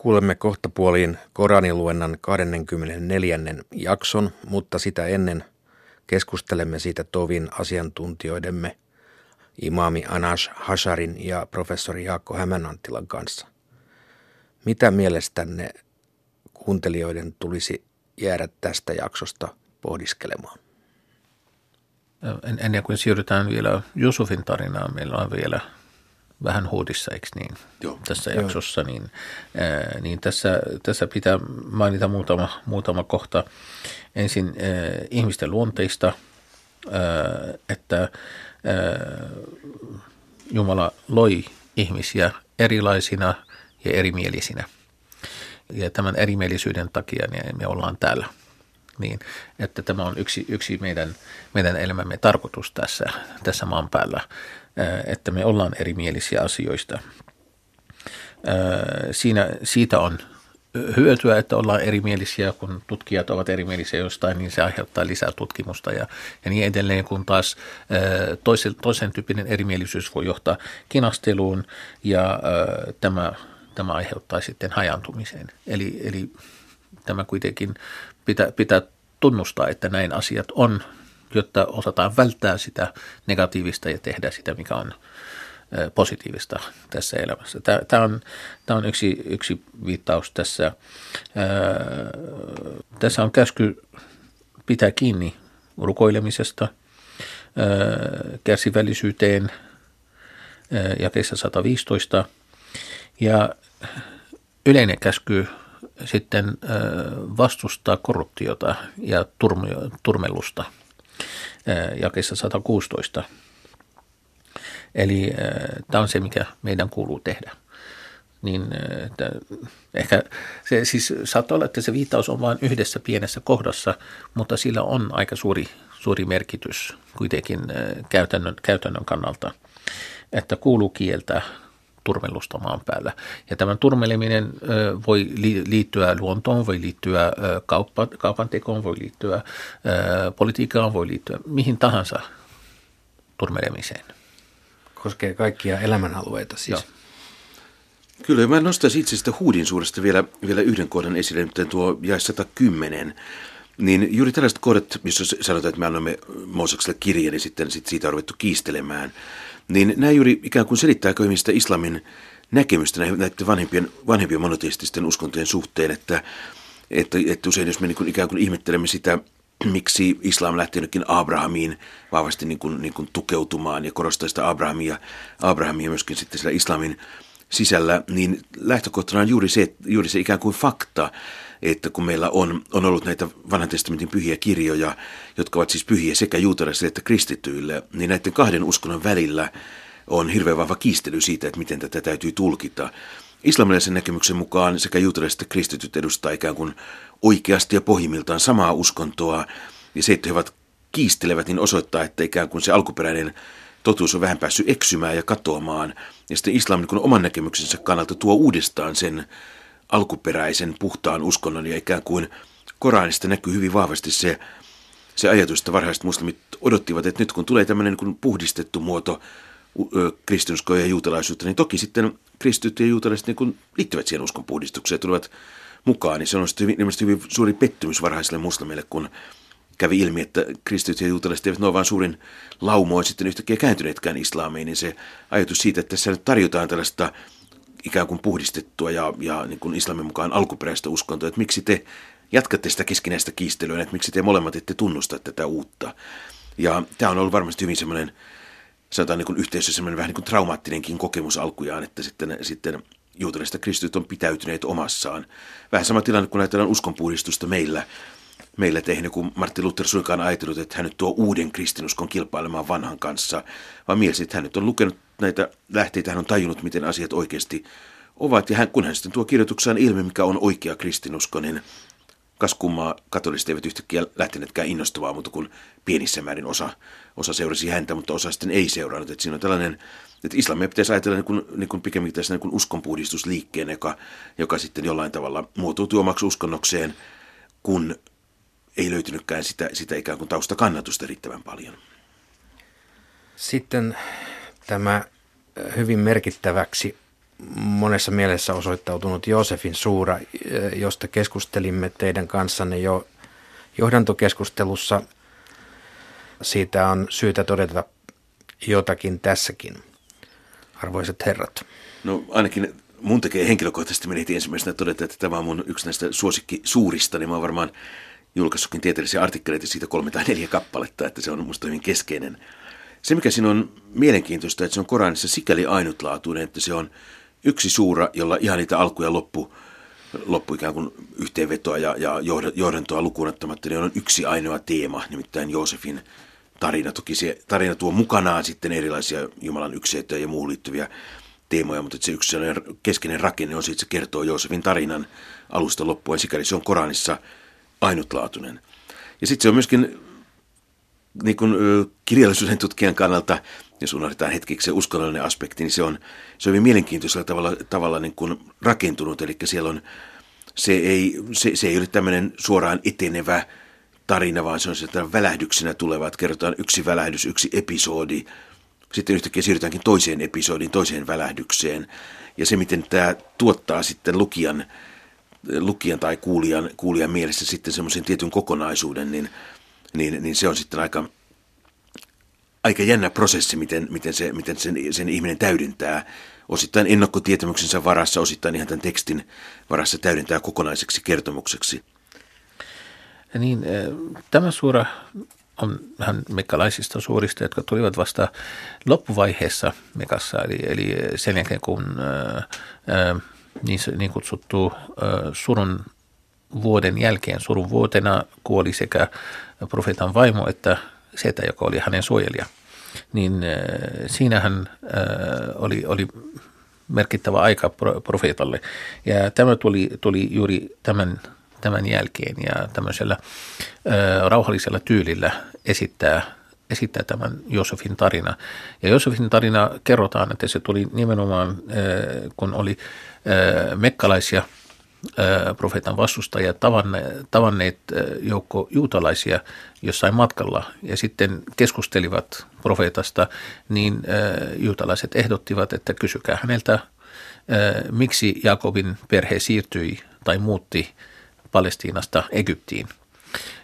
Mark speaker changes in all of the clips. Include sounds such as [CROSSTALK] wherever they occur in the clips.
Speaker 1: Kuulemme kohta puoliin Koraniluennan 24. jakson, mutta sitä ennen keskustelemme siitä tovin asiantuntijoidemme imaami Anash Hasharin ja professori Jaakko Hämänanttilan kanssa. Mitä mielestänne kuuntelijoiden tulisi jäädä tästä jaksosta pohdiskelemaan?
Speaker 2: Ennen kuin siirrytään vielä Jusufin tarinaan, meillä on vielä vähän huudissa, eikö niin, Joo. tässä jaksossa, niin, ää, niin tässä, tässä pitää mainita muutama, muutama kohta. Ensin ää, ihmisten luonteista, ää, että ää, Jumala loi ihmisiä erilaisina ja erimielisinä. Ja tämän erimielisyyden takia niin me ollaan täällä. Niin, että tämä on yksi, yksi meidän, meidän elämämme tarkoitus tässä, tässä maan päällä että me ollaan erimielisiä asioista. Siinä, siitä on hyötyä, että ollaan erimielisiä, kun tutkijat ovat erimielisiä jostain, niin se aiheuttaa lisää tutkimusta ja, ja niin edelleen, kun taas toisen, toisen tyyppinen erimielisyys voi johtaa kinasteluun ja tämä, tämä aiheuttaa sitten hajantumiseen. Eli, eli tämä kuitenkin pitää, pitää tunnustaa, että näin asiat on jotta osataan välttää sitä negatiivista ja tehdä sitä, mikä on positiivista tässä elämässä. Tämä on, tämä on yksi, yksi viittaus tässä. Tässä on käsky pitää kiinni rukoilemisesta, kärsivällisyyteen jakeessa 115 ja yleinen käsky sitten vastustaa korruptiota ja turmellusta – jakessa 116. Eli tämä on se, mikä meidän kuuluu tehdä. Niin, että ehkä se siis saattaa olla, että se viittaus on vain yhdessä pienessä kohdassa, mutta sillä on aika suuri, suuri merkitys kuitenkin käytännön, käytännön kannalta, että kuuluu kieltä turmelusta maan päällä. Ja tämän turmeleminen voi liittyä luontoon, voi liittyä kauppa, kaupan tekoon, voi liittyä politiikkaan, voi liittyä mihin tahansa turmelemiseen.
Speaker 1: Koskee kaikkia elämänalueita siis. Joo.
Speaker 3: Kyllä, mä nostaisin itse sitä huudin suuresta vielä, vielä yhden kohdan esille, nyt tuo jäi 110. Niin juuri tällaiset kohdat, missä sanotaan, että me annamme Moosekselle kirjeen, niin sitten sit siitä on ruvettu kiistelemään – niin nämä juuri ikään kuin selittää ihmistä islamin näkemystä näiden vanhempien, vanhempien monoteististen uskontojen suhteen, että, että, että usein jos me niin kuin ikään kuin ihmettelemme sitä, miksi islam lähti jonnekin Abrahamiin vahvasti niin kuin, niin kuin tukeutumaan ja korostaa sitä Abrahamia, Abrahamia myöskin sitten siellä islamin sisällä, niin lähtökohtana on juuri se, juuri se ikään kuin fakta, että kun meillä on, on ollut näitä vanhan testamentin pyhiä kirjoja, jotka ovat siis pyhiä sekä juutalaisille että kristityille, niin näiden kahden uskonnon välillä on hirveän vahva kiistely siitä, että miten tätä täytyy tulkita. Islamilaisen näkemyksen mukaan sekä juutalaiset että kristityt edustaa ikään kuin oikeasti ja pohjimmiltaan samaa uskontoa, ja se, että he ovat kiistelevät, niin osoittaa, että ikään kuin se alkuperäinen totuus on vähän päässyt eksymään ja katoamaan. Ja sitten islam niin oman näkemyksensä kannalta tuo uudestaan sen alkuperäisen puhtaan uskonnon ja ikään kuin Koranista näkyy hyvin vahvasti se, se ajatus, että varhaiset muslimit odottivat, että nyt kun tulee tämmöinen niin puhdistettu muoto kristinuskoa ja juutalaisuutta, niin toki sitten kristityt ja juutalaiset niin kuin liittyvät siihen uskon puhdistukseen ja tulevat mukaan, niin se on hyvin, hyvin suuri pettymys varhaisille muslimille, kun kävi ilmi, että kristityt ja juutalaiset eivät ole vain suurin laumoin sitten yhtäkkiä kääntyneetkään islamiin, niin se ajatus siitä, että tässä nyt tarjotaan tällaista ikään kuin puhdistettua ja, ja niin kuin islamin mukaan alkuperäistä uskontoa, että miksi te jatkatte sitä keskinäistä kiistelyä, että miksi te molemmat ette tunnusta tätä uutta. Ja tämä on ollut varmasti hyvin semmoinen, sanotaan niin kuin yhteisö semmoinen vähän niin kuin traumaattinenkin kokemus alkujaan, että sitten, sitten juutalaiset kristityt on pitäytyneet omassaan. Vähän sama tilanne kuin ajatellaan uskonpuhdistusta meillä. Meillä tehnyt, kun Martti Luther suinkaan ajatellut, että hän nyt tuo uuden kristinuskon kilpailemaan vanhan kanssa, vaan mielsi, että hän nyt on lukenut näitä lähteitä, hän on tajunnut, miten asiat oikeasti ovat. Ja hän, kun hän sitten tuo kirjoitukseen ilmi, mikä on oikea kristinusko, niin kas kummaa katoliset eivät yhtäkkiä lähteneetkään innostavaa, mutta kun pienissä määrin osa, osa seurasi häntä, mutta osa sitten ei seurannut. Että siinä on tällainen, että islamia pitäisi ajatella niin kuin, niin kuin pikemminkin tässä niin kuin uskonpuhdistusliikkeen, joka, joka sitten jollain tavalla muotoutui omaksi uskonnokseen, kun ei löytynytkään sitä, sitä ikään kuin taustakannatusta riittävän paljon.
Speaker 1: Sitten tämä hyvin merkittäväksi monessa mielessä osoittautunut Joosefin suura, josta keskustelimme teidän kanssanne jo johdantokeskustelussa. Siitä on syytä todeta jotakin tässäkin, arvoisat herrat.
Speaker 3: No ainakin mun tekee henkilökohtaisesti meni ensimmäisenä todeta, että tämä on mun yksi näistä suosikki suurista, niin mä oon varmaan julkaissutkin tieteellisiä artikkeleita siitä kolme tai neljä kappaletta, että se on musta hyvin keskeinen. Se, mikä siinä on mielenkiintoista, että se on Koranissa sikäli ainutlaatuinen, että se on yksi suura, jolla ihan niitä alku- ja loppu, loppu ikään kuin yhteenvetoa ja, ja johdantoa lukuun ottamatta, niin on yksi ainoa teema, nimittäin Joosefin tarina. Toki se tarina tuo mukanaan sitten erilaisia Jumalan ykseitä ja muuhun liittyviä teemoja, mutta se yksi keskeinen rakenne on siitä, että se kertoo Joosefin tarinan alusta loppuun. Sikäli se on Koranissa ainutlaatuinen. Ja sitten se on myöskin niin kuin, kirjallisuuden tutkijan kannalta, jos unohdetaan hetkeksi se uskonnollinen aspekti, niin se on, se on hyvin mielenkiintoisella tavalla, tavalla niin kuin rakentunut. Eli siellä on, se ei, se, se ei ole tämmöinen suoraan etenevä tarina, vaan se on sieltä välähdyksenä tuleva, että kerrotaan yksi välähdys, yksi episodi, sitten yhtäkkiä siirrytäänkin toiseen episodiin, toiseen välähdykseen. Ja se, miten tämä tuottaa sitten lukijan, lukijan tai kuulijan, kuulijan mielessä sitten semmoisen tietyn kokonaisuuden, niin, niin, niin se on sitten aika, aika jännä prosessi, miten, miten, se, miten sen, sen ihminen täydentää osittain ennakkotietämyksensä varassa, osittain ihan tämän tekstin varassa täydentää kokonaiseksi kertomukseksi.
Speaker 2: Niin, tämä suora on vähän mekalaisista suurista, jotka tulivat vasta loppuvaiheessa Mekassa, eli, eli sen jälkeen kun ää, niin, niin kutsuttu ää, surun vuoden jälkeen, surun vuotena kuoli sekä profeetan vaimo että setä, joka oli hänen suojelija. Niin ää, siinähän ää, oli, oli merkittävä aika profeetalle. Ja tämä tuli, tuli juuri tämän tämän jälkeen ja tämmöisellä ö, rauhallisella tyylillä esittää, esittää tämän Josefin tarina. Ja Josefin tarina kerrotaan, että se tuli nimenomaan, kun oli mekkalaisia profeetan vastustajia tavanne, tavanneet joukko juutalaisia jossain matkalla ja sitten keskustelivat profeetasta, niin juutalaiset ehdottivat, että kysykää häneltä, miksi Jakobin perhe siirtyi tai muutti Palestiinasta Egyptiin.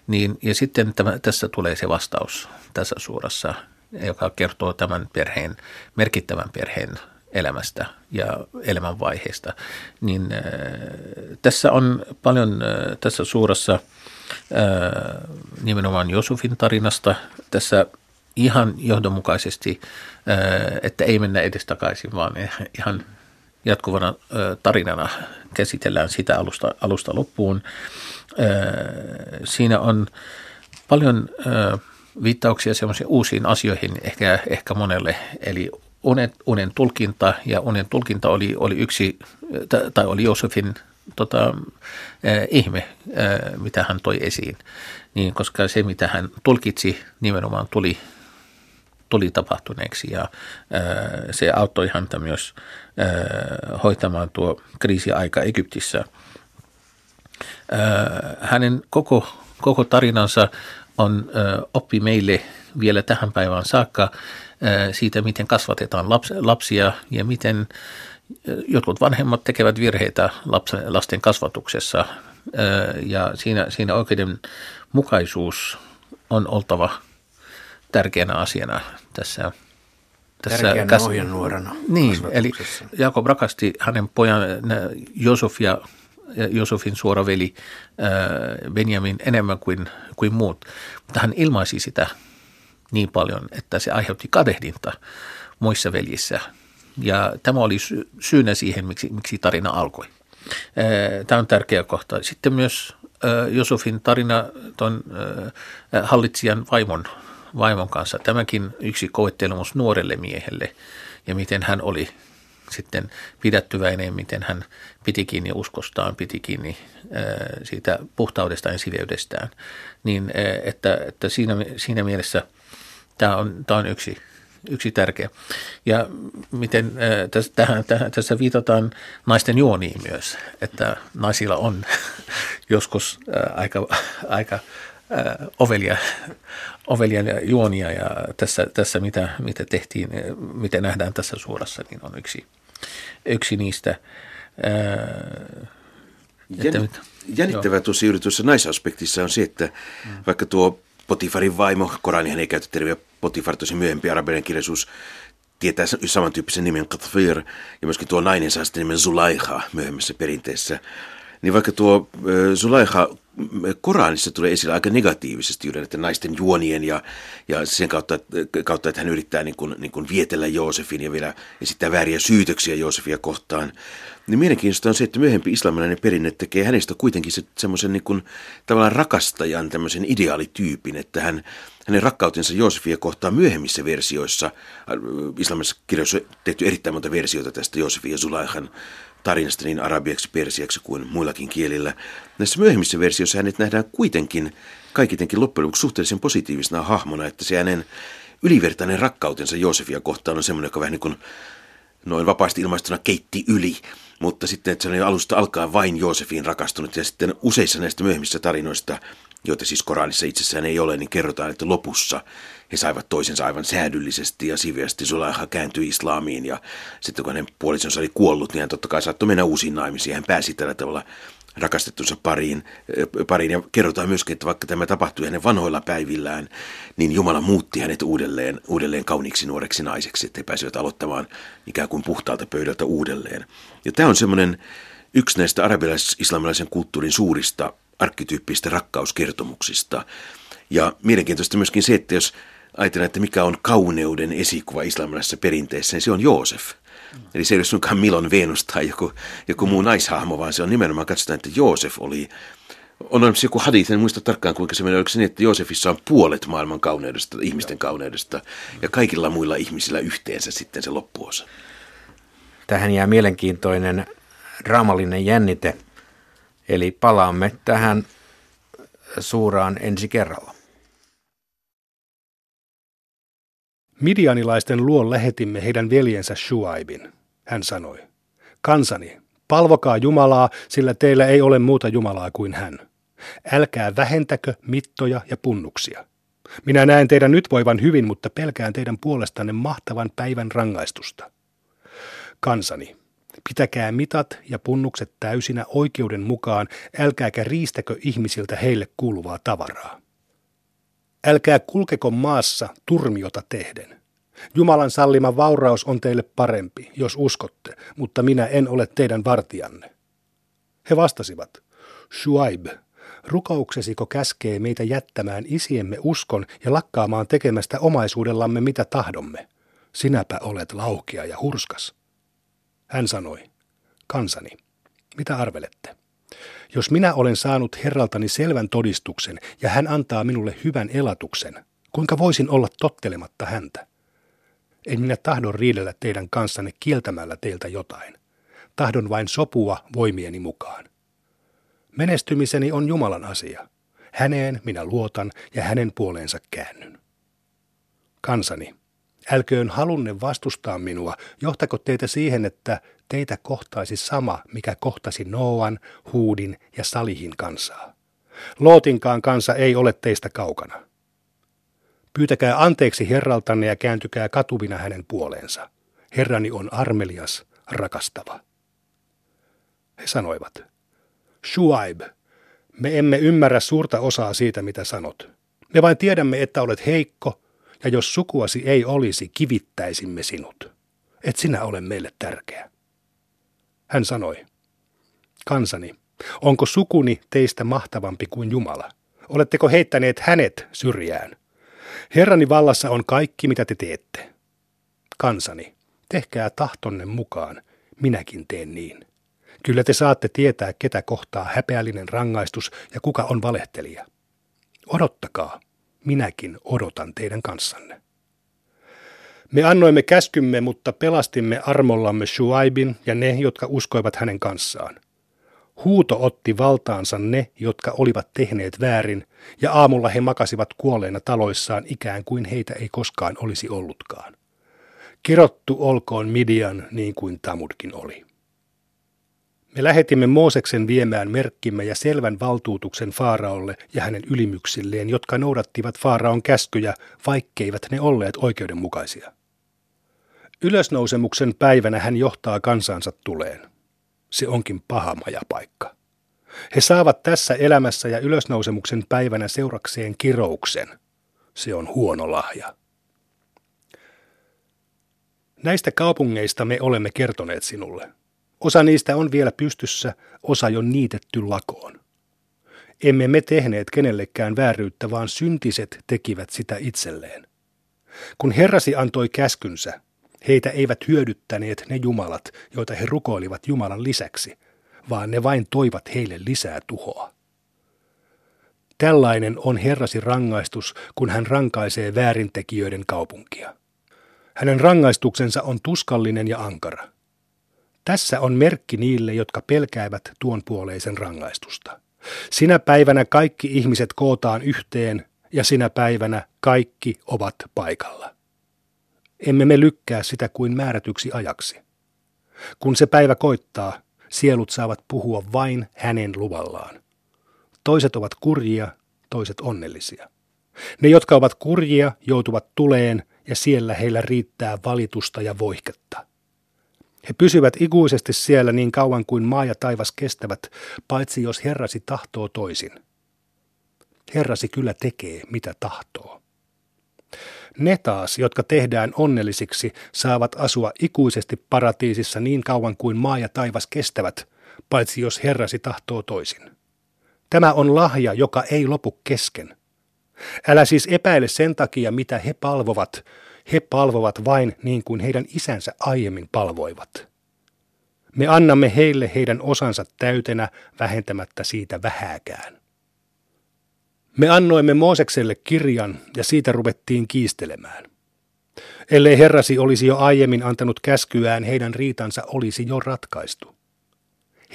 Speaker 2: Niin, ja sitten tämä, tässä tulee se vastaus tässä suurassa, joka kertoo tämän perheen, merkittävän perheen elämästä ja elämänvaiheesta. Niin äh, tässä on paljon äh, tässä suurassa äh, nimenomaan Josufin tarinasta. Tässä ihan johdonmukaisesti, että ei mennä edestakaisin, vaan ihan jatkuvana tarinana käsitellään sitä alusta, alusta loppuun. Siinä on paljon viittauksia semmoisiin uusiin asioihin ehkä, ehkä monelle, eli unen, unen tulkinta, ja unen tulkinta oli, oli yksi, tai oli Josefin tota, äh, ihme, äh, mitä hän toi esiin, niin, koska se, mitä hän tulkitsi, nimenomaan tuli tuli tapahtuneeksi ja se auttoi häntä myös hoitamaan tuo kriisiaika Egyptissä. Hänen koko, koko tarinansa on oppi meille vielä tähän päivään saakka siitä, miten kasvatetaan lapsia ja miten jotkut vanhemmat tekevät virheitä lasten kasvatuksessa. Ja siinä, siinä oikeudenmukaisuus on oltava tärkeänä asiana tässä
Speaker 1: tässä Tärkeänä kas- ohjenuorana
Speaker 2: Niin, eli Jakob rakasti hänen pojan Josef ja Josefin suora veli Benjamin enemmän kuin, kuin muut, mutta hän ilmaisi sitä niin paljon, että se aiheutti kadehdinta muissa veljissä. Ja tämä oli syynä siihen, miksi, miksi tarina alkoi. Tämä on tärkeä kohta. Sitten myös Josefin tarina tuon hallitsijan vaimon vaimon kanssa. Tämäkin yksi koettelemus nuorelle miehelle ja miten hän oli sitten pidättyväinen, miten hän piti kiinni uskostaan, piti kiinni siitä puhtaudestaan ja siveydestään. Niin että, että siinä, siinä mielessä tämä on, tämä on yksi, yksi tärkeä. Ja miten tässä, tähän, tähän, tässä viitataan naisten juoniin myös, että naisilla on [LAUGHS] joskus aika, aika ovelia, ovelia juonia ja tässä, tässä mitä, mitä tehtiin, mitä nähdään tässä suorassa, niin on yksi, Yksi niistä.
Speaker 3: Ää, Jänn, jännittävää tuossa juuri tuossa naisaspektissa on se, että mm. vaikka tuo Potifarin vaimo, Koranihan ei käytä terveä Potifar, tosi myöhempi arabian kirjallisuus, tietää samantyyppisen nimen Qatfir, ja myöskin tuo nainen saa sitten nimen Zulaiha myöhemmässä perinteessä. Niin vaikka tuo Zulaiha Koranissa tulee esille aika negatiivisesti juuri näiden naisten juonien ja, ja sen kautta, kautta, että hän yrittää niin kuin, niin kuin vietellä Joosefin ja vielä esittää vääriä syytöksiä Joosefia kohtaan. Niin mielenkiintoista on se, että myöhempi islamilainen perinne tekee hänestä kuitenkin se, semmoisen niin kuin, tavallaan rakastajan, tämmöisen ideaalityypin, että hän, hänen rakkautensa Joosefia kohtaan myöhemmissä versioissa, islamilaisessa kirjoissa on tehty erittäin monta versiota tästä Joosefin ja Zulaihan tarinasta niin arabiaksi, persiaksi kuin muillakin kielillä. Näissä myöhemmissä versioissa hänet nähdään kuitenkin kaikitenkin loppujen lopuksi suhteellisen positiivisena hahmona, että se hänen ylivertainen rakkautensa Joosefia kohtaan on semmoinen, joka vähän niin kuin noin vapaasti ilmaistuna keitti yli, mutta sitten, että se oli alusta alkaa vain Joosefin rakastunut ja sitten useissa näistä myöhemmistä tarinoista, joita siis Koranissa itsessään ei ole, niin kerrotaan, että lopussa he saivat toisensa aivan säädyllisesti ja siviästi Zulaiha kääntyi islamiin ja sitten kun hänen puolisonsa oli kuollut, niin hän totta kai saattoi mennä uusiin naimisiin. Hän pääsi tällä tavalla rakastettunsa pariin, pariin. Ja kerrotaan myöskin, että vaikka tämä tapahtui hänen vanhoilla päivillään, niin Jumala muutti hänet uudelleen, uudelleen kauniiksi nuoreksi naiseksi, että he pääsivät aloittamaan ikään kuin puhtaalta pöydältä uudelleen. Ja tämä on semmoinen yksi näistä arabilais-islamilaisen kulttuurin suurista arkkityyppistä rakkauskertomuksista. Ja mielenkiintoista myöskin se, että jos ajatellaan, että mikä on kauneuden esikuva islamilaisessa perinteessä, niin se on Joosef. Eli se ei ole suinkaan Milon Venus tai joku, joku muu naishahmo, vaan se on nimenomaan, katsotaan, että Joosef oli on olemassa joku hadith, en muista tarkkaan kuinka se menee, oliko se niin, että Joosefissa on puolet maailman kauneudesta, ihmisten kauneudesta, ja kaikilla muilla ihmisillä yhteensä sitten se loppuosa.
Speaker 1: Tähän jää mielenkiintoinen draamallinen jännite, eli palaamme tähän suuraan ensi kerralla.
Speaker 4: Midianilaisten luon lähetimme heidän veljensä Shuaibin. Hän sanoi, kansani, palvokaa Jumalaa, sillä teillä ei ole muuta Jumalaa kuin hän. Älkää vähentäkö mittoja ja punnuksia. Minä näen teidän nyt voivan hyvin, mutta pelkään teidän puolestanne mahtavan päivän rangaistusta. Kansani, pitäkää mitat ja punnukset täysinä oikeuden mukaan, älkääkä riistäkö ihmisiltä heille kuuluvaa tavaraa. Älkää kulkeko maassa turmiota tehden. Jumalan sallima vauraus on teille parempi, jos uskotte, mutta minä en ole teidän vartijanne. He vastasivat, Shuaib, rukouksesiko käskee meitä jättämään isiemme uskon ja lakkaamaan tekemästä omaisuudellamme mitä tahdomme? Sinäpä olet laukea ja hurskas. Hän sanoi, kansani, mitä arvelette? Jos minä olen saanut Herraltani selvän todistuksen ja hän antaa minulle hyvän elatuksen, kuinka voisin olla tottelematta häntä? En minä tahdon riidellä teidän kanssanne kieltämällä teiltä jotain. Tahdon vain sopua voimieni mukaan. Menestymiseni on Jumalan asia. Häneen minä luotan ja hänen puoleensa käännyn. Kansani, älköön halunne vastustaa minua, johtako teitä siihen, että teitä kohtaisi sama, mikä kohtasi Noan, Huudin ja Salihin kansaa. Lootinkaan kansa ei ole teistä kaukana. Pyytäkää anteeksi herraltanne ja kääntykää katuvina hänen puoleensa. Herrani on armelias, rakastava. He sanoivat, Shuaib, me emme ymmärrä suurta osaa siitä, mitä sanot. Me vain tiedämme, että olet heikko, ja jos sukuasi ei olisi, kivittäisimme sinut. Et sinä ole meille tärkeä. Hän sanoi, kansani, onko sukuni teistä mahtavampi kuin Jumala? Oletteko heittäneet hänet syrjään? Herrani vallassa on kaikki, mitä te teette. Kansani, tehkää tahtonne mukaan, minäkin teen niin. Kyllä te saatte tietää, ketä kohtaa häpeällinen rangaistus ja kuka on valehtelija. Odottakaa, minäkin odotan teidän kanssanne. Me annoimme käskymme, mutta pelastimme armollamme Shuaibin ja ne, jotka uskoivat hänen kanssaan. Huuto otti valtaansa ne, jotka olivat tehneet väärin, ja aamulla he makasivat kuolleina taloissaan ikään kuin heitä ei koskaan olisi ollutkaan. Kirottu olkoon Midian niin kuin Tamudkin oli. Me lähetimme Mooseksen viemään merkkimme ja selvän valtuutuksen Faaraolle ja hänen ylimyksilleen, jotka noudattivat Faaraon käskyjä, vaikkeivat ne olleet oikeudenmukaisia. Ylösnousemuksen päivänä hän johtaa kansansa tuleen. Se onkin paha majapaikka. He saavat tässä elämässä ja ylösnousemuksen päivänä seurakseen kirouksen. Se on huono lahja. Näistä kaupungeista me olemme kertoneet sinulle. Osa niistä on vielä pystyssä, osa jo niitetty lakoon. Emme me tehneet kenellekään vääryyttä, vaan syntiset tekivät sitä itselleen. Kun Herrasi antoi käskynsä, heitä eivät hyödyttäneet ne jumalat, joita he rukoilivat Jumalan lisäksi, vaan ne vain toivat heille lisää tuhoa. Tällainen on Herrasi rangaistus, kun hän rankaisee väärintekijöiden kaupunkia. Hänen rangaistuksensa on tuskallinen ja ankara. Tässä on merkki niille, jotka pelkäävät tuon puoleisen rangaistusta. Sinä päivänä kaikki ihmiset kootaan yhteen ja sinä päivänä kaikki ovat paikalla. Emme me lykkää sitä kuin määrätyksi ajaksi. Kun se päivä koittaa, sielut saavat puhua vain hänen luvallaan. Toiset ovat kurjia, toiset onnellisia. Ne, jotka ovat kurjia, joutuvat tuleen ja siellä heillä riittää valitusta ja voihketta. He pysyvät ikuisesti siellä niin kauan kuin maa ja taivas kestävät, paitsi jos Herrasi tahtoo toisin. Herrasi kyllä tekee, mitä tahtoo. Ne taas, jotka tehdään onnellisiksi, saavat asua ikuisesti paratiisissa niin kauan kuin maa ja taivas kestävät, paitsi jos Herrasi tahtoo toisin. Tämä on lahja, joka ei lopu kesken. Älä siis epäile sen takia, mitä he palvovat. He palvovat vain niin kuin heidän isänsä aiemmin palvoivat. Me annamme heille heidän osansa täytenä vähentämättä siitä vähääkään. Me annoimme Moosekselle kirjan ja siitä ruvettiin kiistelemään. Ellei herrasi olisi jo aiemmin antanut käskyään, heidän riitansa olisi jo ratkaistu.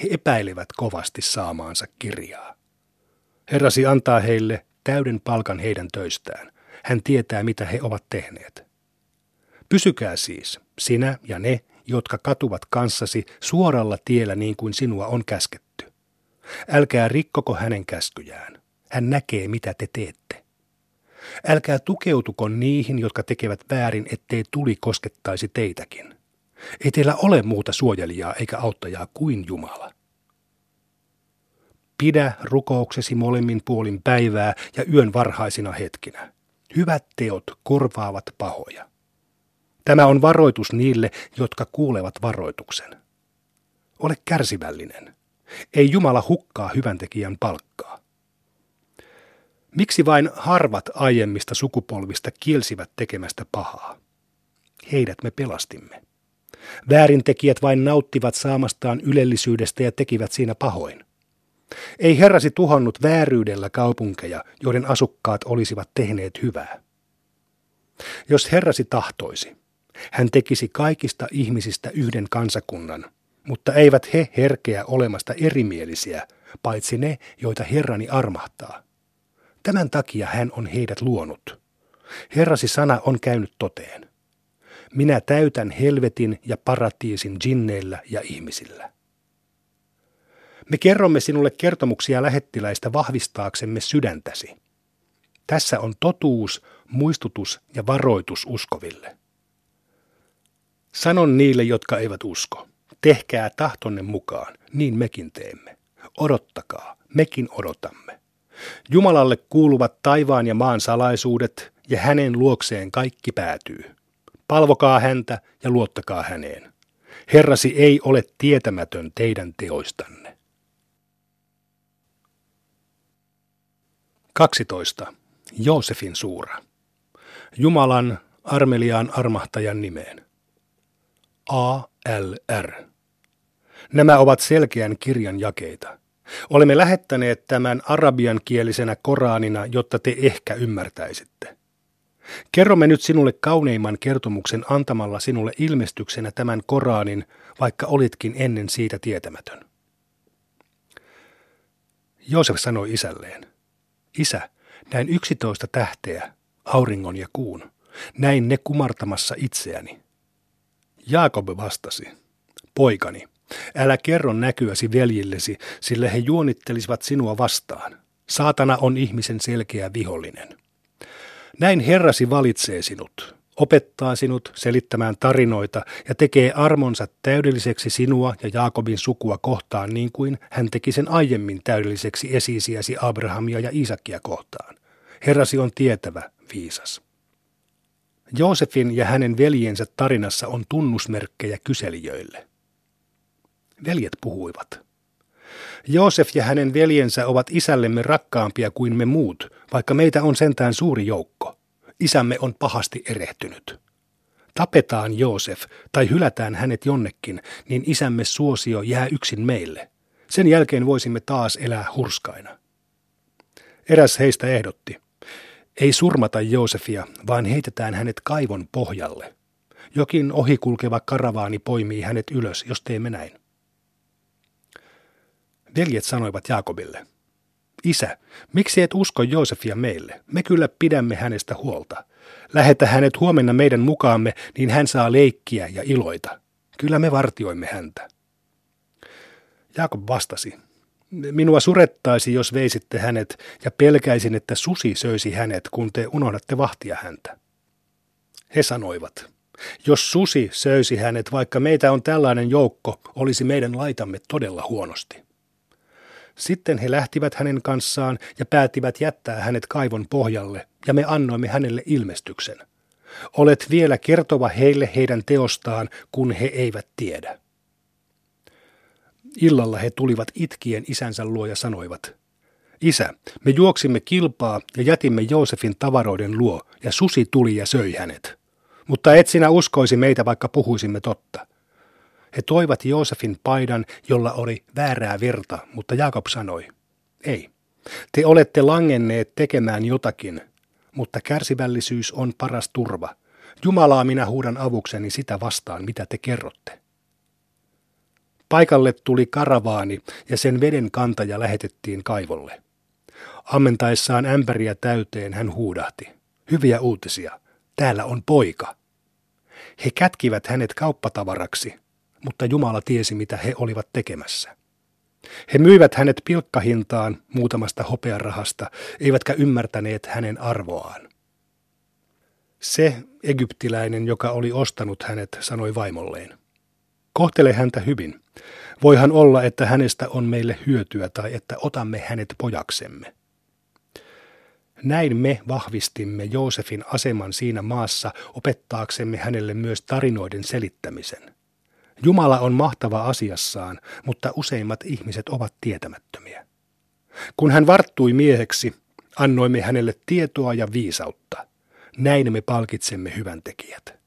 Speaker 4: He epäilevät kovasti saamaansa kirjaa. Herrasi antaa heille täyden palkan heidän töistään. Hän tietää, mitä he ovat tehneet. Pysykää siis, sinä ja ne, jotka katuvat kanssasi suoralla tiellä niin kuin sinua on käsketty. Älkää rikkoko hänen käskyjään. Hän näkee, mitä te teette. Älkää tukeutuko niihin, jotka tekevät väärin, ettei tuli koskettaisi teitäkin. Ei teillä ole muuta suojelijaa eikä auttajaa kuin Jumala. Pidä rukouksesi molemmin puolin päivää ja yön varhaisina hetkinä. Hyvät teot korvaavat pahoja. Tämä on varoitus niille, jotka kuulevat varoituksen. Ole kärsivällinen. Ei Jumala hukkaa hyväntekijän palkkaa. Miksi vain harvat aiemmista sukupolvista kielsivät tekemästä pahaa? Heidät me pelastimme. Väärintekijät vain nauttivat saamastaan ylellisyydestä ja tekivät siinä pahoin. Ei herrasi tuhonnut vääryydellä kaupunkeja, joiden asukkaat olisivat tehneet hyvää. Jos herrasi tahtoisi, hän tekisi kaikista ihmisistä yhden kansakunnan, mutta eivät he herkeä olemasta erimielisiä, paitsi ne, joita Herrani armahtaa. Tämän takia hän on heidät luonut. Herrasi sana on käynyt toteen. Minä täytän helvetin ja paratiisin jinneillä ja ihmisillä. Me kerromme sinulle kertomuksia lähettiläistä vahvistaaksemme sydäntäsi. Tässä on totuus, muistutus ja varoitus uskoville. Sanon niille, jotka eivät usko. Tehkää tahtonne mukaan, niin mekin teemme. Odottakaa, mekin odotamme. Jumalalle kuuluvat taivaan ja maan salaisuudet, ja hänen luokseen kaikki päätyy. Palvokaa häntä ja luottakaa häneen. Herrasi ei ole tietämätön teidän teoistanne. 12. Joosefin suura. Jumalan armeliaan armahtajan nimeen. ALR. Nämä ovat selkeän kirjan jakeita. Olemme lähettäneet tämän arabiankielisenä Koranina, jotta te ehkä ymmärtäisitte. Kerromme nyt sinulle kauneimman kertomuksen antamalla sinulle ilmestyksenä tämän Koranin, vaikka olitkin ennen siitä tietämätön. Joosef sanoi isälleen, Isä, näin yksitoista tähteä, auringon ja kuun, näin ne kumartamassa itseäni. Jaakob vastasi, poikani, älä kerro näkyäsi veljillesi, sillä he juonittelisivat sinua vastaan. Saatana on ihmisen selkeä vihollinen. Näin Herrasi valitsee sinut. opettaa sinut selittämään tarinoita ja tekee armonsa täydelliseksi sinua ja Jaakobin sukua kohtaan niin kuin hän teki sen aiemmin täydelliseksi esisiäsi Abrahamia ja Isakia kohtaan. Herrasi on tietävä, viisas. Joosefin ja hänen veljensä tarinassa on tunnusmerkkejä kyselijöille. Veljet puhuivat. Joosef ja hänen veljensä ovat isällemme rakkaampia kuin me muut, vaikka meitä on sentään suuri joukko. Isämme on pahasti erehtynyt. Tapetaan Joosef tai hylätään hänet jonnekin, niin isämme suosio jää yksin meille. Sen jälkeen voisimme taas elää hurskaina. Eräs heistä ehdotti. Ei surmata Joosefia, vaan heitetään hänet kaivon pohjalle. Jokin ohikulkeva karavaani poimii hänet ylös, jos teemme näin. Veljet sanoivat Jaakobille, Isä, miksi et usko Joosefia meille? Me kyllä pidämme hänestä huolta. Lähetä hänet huomenna meidän mukaamme, niin hän saa leikkiä ja iloita. Kyllä me vartioimme häntä. Jaakob vastasi, Minua surettaisi, jos veisitte hänet, ja pelkäisin, että susi söisi hänet, kun te unohdatte vahtia häntä. He sanoivat, jos susi söisi hänet, vaikka meitä on tällainen joukko, olisi meidän laitamme todella huonosti. Sitten he lähtivät hänen kanssaan ja päättivät jättää hänet kaivon pohjalle, ja me annoimme hänelle ilmestyksen. Olet vielä kertova heille heidän teostaan, kun he eivät tiedä. Illalla he tulivat itkien isänsä luo ja sanoivat, Isä, me juoksimme kilpaa ja jätimme Joosefin tavaroiden luo, ja susi tuli ja söi hänet. Mutta et sinä uskoisi meitä, vaikka puhuisimme totta. He toivat Joosefin paidan, jolla oli väärää verta, mutta Jaakob sanoi, ei. Te olette langenneet tekemään jotakin, mutta kärsivällisyys on paras turva. Jumalaa minä huudan avukseni sitä vastaan, mitä te kerrotte. Paikalle tuli karavaani ja sen veden kantaja lähetettiin kaivolle. Ammentaessaan ämpäriä täyteen hän huudahti. Hyviä uutisia. Täällä on poika. He kätkivät hänet kauppatavaraksi, mutta Jumala tiesi, mitä he olivat tekemässä. He myivät hänet pilkkahintaan muutamasta hopearahasta, eivätkä ymmärtäneet hänen arvoaan. Se egyptiläinen, joka oli ostanut hänet, sanoi vaimolleen. Kohtele häntä hyvin. Voihan olla, että hänestä on meille hyötyä tai että otamme hänet pojaksemme. Näin me vahvistimme Joosefin aseman siinä maassa opettaaksemme hänelle myös tarinoiden selittämisen. Jumala on mahtava asiassaan, mutta useimmat ihmiset ovat tietämättömiä. Kun hän varttui mieheksi, annoimme hänelle tietoa ja viisautta. Näin me palkitsemme hyvän tekijät.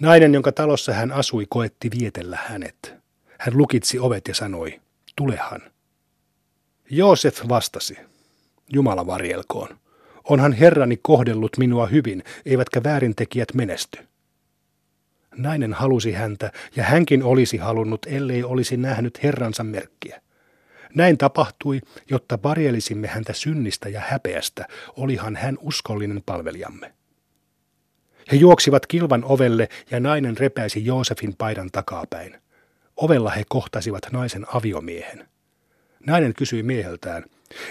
Speaker 4: Nainen, jonka talossa hän asui, koetti vietellä hänet. Hän lukitsi ovet ja sanoi, tulehan. Joosef vastasi, Jumala varjelkoon. Onhan Herrani kohdellut minua hyvin, eivätkä väärintekijät menesty. Nainen halusi häntä, ja hänkin olisi halunnut, ellei olisi nähnyt Herransa merkkiä. Näin tapahtui, jotta varjelisimme häntä synnistä ja häpeästä, olihan hän uskollinen palvelijamme. He juoksivat kilvan ovelle ja nainen repäisi Joosefin paidan takapäin. Ovella he kohtasivat naisen aviomiehen. Nainen kysyi mieheltään,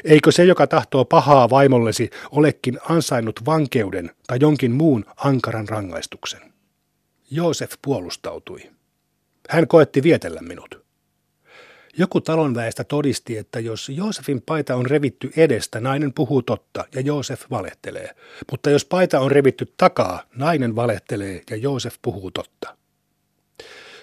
Speaker 4: eikö se, joka tahtoo pahaa vaimollesi, olekin ansainnut vankeuden tai jonkin muun ankaran rangaistuksen? Joosef puolustautui. Hän koetti vietellä minut. Joku talonväestä todisti, että jos Joosefin paita on revitty edestä, nainen puhuu totta ja Joosef valehtelee. Mutta jos paita on revitty takaa, nainen valehtelee ja Joosef puhuu totta.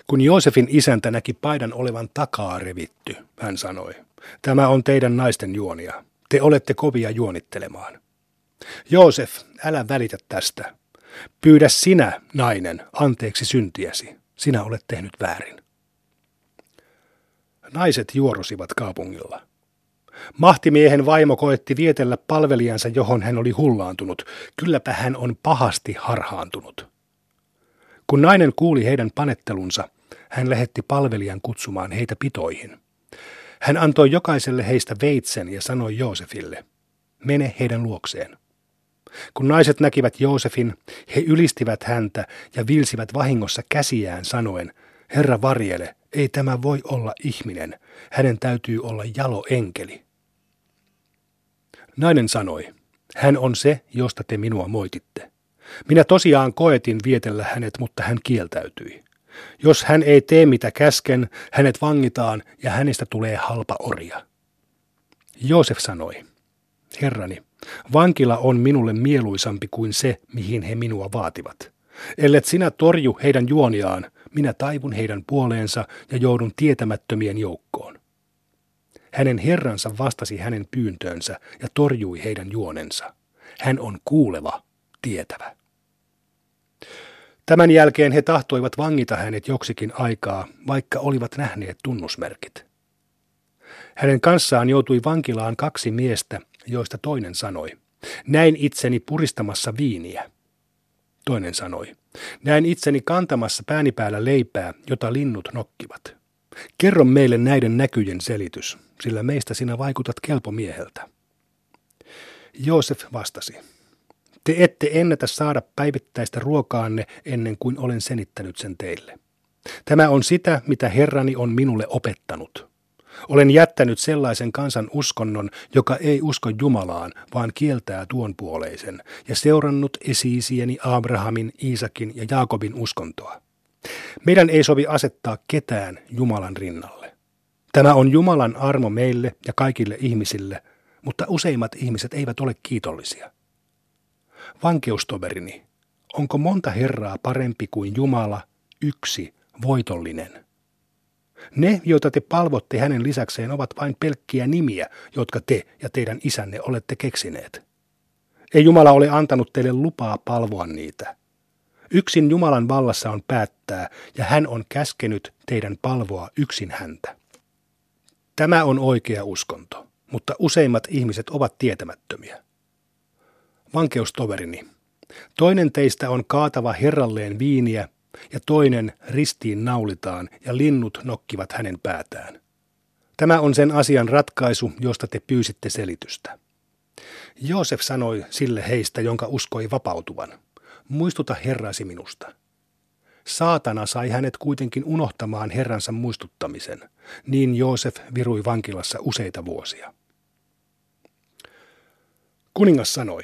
Speaker 4: Kun Joosefin isäntä näki paidan olevan takaa revitty, hän sanoi, tämä on teidän naisten juonia. Te olette kovia juonittelemaan. Joosef, älä välitä tästä. Pyydä sinä, nainen, anteeksi syntiäsi. Sinä olet tehnyt väärin. Naiset juorusivat kaupungilla. Mahtimiehen vaimo koetti vietellä palvelijansa, johon hän oli hullaantunut. Kylläpä hän on pahasti harhaantunut. Kun nainen kuuli heidän panettelunsa, hän lähetti palvelijan kutsumaan heitä pitoihin. Hän antoi jokaiselle heistä veitsen ja sanoi Joosefille, mene heidän luokseen. Kun naiset näkivät Joosefin, he ylistivät häntä ja vilsivät vahingossa käsiään sanoen, Herra varjele, ei tämä voi olla ihminen, hänen täytyy olla jalo enkeli. Nainen sanoi, hän on se, josta te minua moititte. Minä tosiaan koetin vietellä hänet, mutta hän kieltäytyi. Jos hän ei tee mitä käsken, hänet vangitaan ja hänestä tulee halpa orja. Joosef sanoi, Herrani, vankila on minulle mieluisampi kuin se, mihin he minua vaativat. Ellet sinä torju heidän juoniaan, minä taivun heidän puoleensa ja joudun tietämättömien joukkoon. Hänen herransa vastasi hänen pyyntöönsä ja torjui heidän juonensa. Hän on kuuleva, tietävä. Tämän jälkeen he tahtoivat vangita hänet joksikin aikaa, vaikka olivat nähneet tunnusmerkit. Hänen kanssaan joutui vankilaan kaksi miestä, joista toinen sanoi, näin itseni puristamassa viiniä. Toinen sanoi, näin itseni kantamassa pääni päällä leipää, jota linnut nokkivat. Kerro meille näiden näkyjen selitys, sillä meistä sinä vaikutat kelpomieheltä. Joosef vastasi, te ette ennätä saada päivittäistä ruokaanne ennen kuin olen senittänyt sen teille. Tämä on sitä, mitä Herrani on minulle opettanut. Olen jättänyt sellaisen kansan uskonnon, joka ei usko Jumalaan, vaan kieltää tuon puoleisen, ja seurannut esiisieni Abrahamin, Iisakin ja Jaakobin uskontoa. Meidän ei sovi asettaa ketään Jumalan rinnalle. Tämä on Jumalan armo meille ja kaikille ihmisille, mutta useimmat ihmiset eivät ole kiitollisia. Vankeustoverini, onko monta Herraa parempi kuin Jumala, yksi, voitollinen? Ne, joita te palvotte hänen lisäkseen, ovat vain pelkkiä nimiä, jotka te ja teidän isänne olette keksineet. Ei Jumala ole antanut teille lupaa palvoa niitä. Yksin Jumalan vallassa on päättää, ja hän on käskenyt teidän palvoa yksin häntä. Tämä on oikea uskonto, mutta useimmat ihmiset ovat tietämättömiä. Vankeustoverini, toinen teistä on kaatava herralleen viiniä, ja toinen ristiin naulitaan ja linnut nokkivat hänen päätään. Tämä on sen asian ratkaisu, josta te pyysitte selitystä. Joosef sanoi sille heistä, jonka uskoi vapautuvan, muistuta herrasi minusta. Saatana sai hänet kuitenkin unohtamaan herransa muistuttamisen, niin Joosef virui vankilassa useita vuosia. Kuningas sanoi,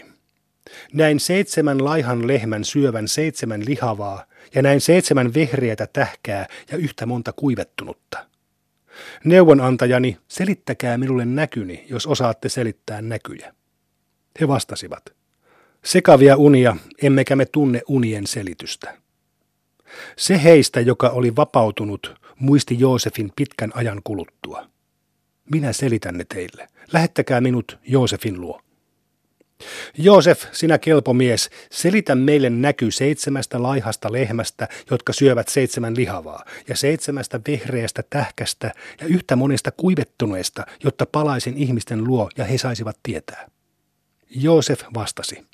Speaker 4: näin seitsemän laihan lehmän syövän seitsemän lihavaa ja näin seitsemän vehreätä tähkää ja yhtä monta kuivettunutta. Neuvonantajani, selittäkää minulle näkyni, jos osaatte selittää näkyjä. He vastasivat, sekavia unia, emmekä me tunne unien selitystä. Se heistä, joka oli vapautunut, muisti Joosefin pitkän ajan kuluttua. Minä selitän ne teille. Lähettäkää minut Joosefin luo. Joosef, sinä kelpomies, selitä meille näky seitsemästä laihasta lehmästä, jotka syövät seitsemän lihavaa, ja seitsemästä vehreästä tähkästä ja yhtä monesta kuivettuneesta, jotta palaisin ihmisten luo ja he saisivat tietää. Joosef vastasi,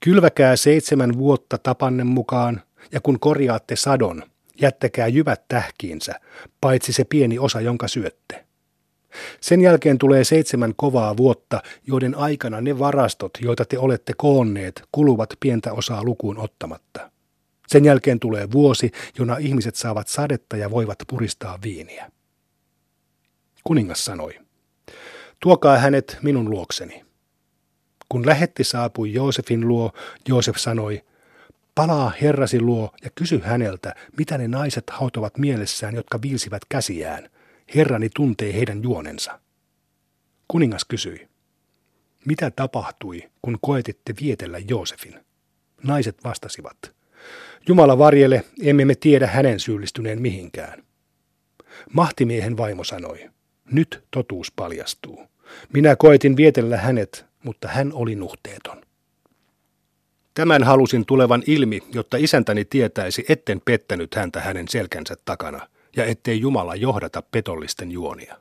Speaker 4: kylväkää seitsemän vuotta tapanne mukaan, ja kun korjaatte sadon, jättäkää jyvät tähkiinsä, paitsi se pieni osa, jonka syötte. Sen jälkeen tulee seitsemän kovaa vuotta, joiden aikana ne varastot, joita te olette koonneet, kuluvat pientä osaa lukuun ottamatta. Sen jälkeen tulee vuosi, jona ihmiset saavat sadetta ja voivat puristaa viiniä. Kuningas sanoi, tuokaa hänet minun luokseni. Kun lähetti saapui Joosefin luo, Joosef sanoi, palaa herrasi luo ja kysy häneltä, mitä ne naiset hautovat mielessään, jotka viilsivät käsiään – Herrani tuntee heidän juonensa. Kuningas kysyi, mitä tapahtui, kun koetitte vietellä Joosefin? Naiset vastasivat, Jumala varjele, emme me tiedä hänen syyllistyneen mihinkään. Mahtimiehen vaimo sanoi, nyt totuus paljastuu. Minä koetin vietellä hänet, mutta hän oli nuhteeton. Tämän halusin tulevan ilmi, jotta isäntäni tietäisi, etten pettänyt häntä hänen selkänsä takana – ja ettei Jumala johdata petollisten juonia.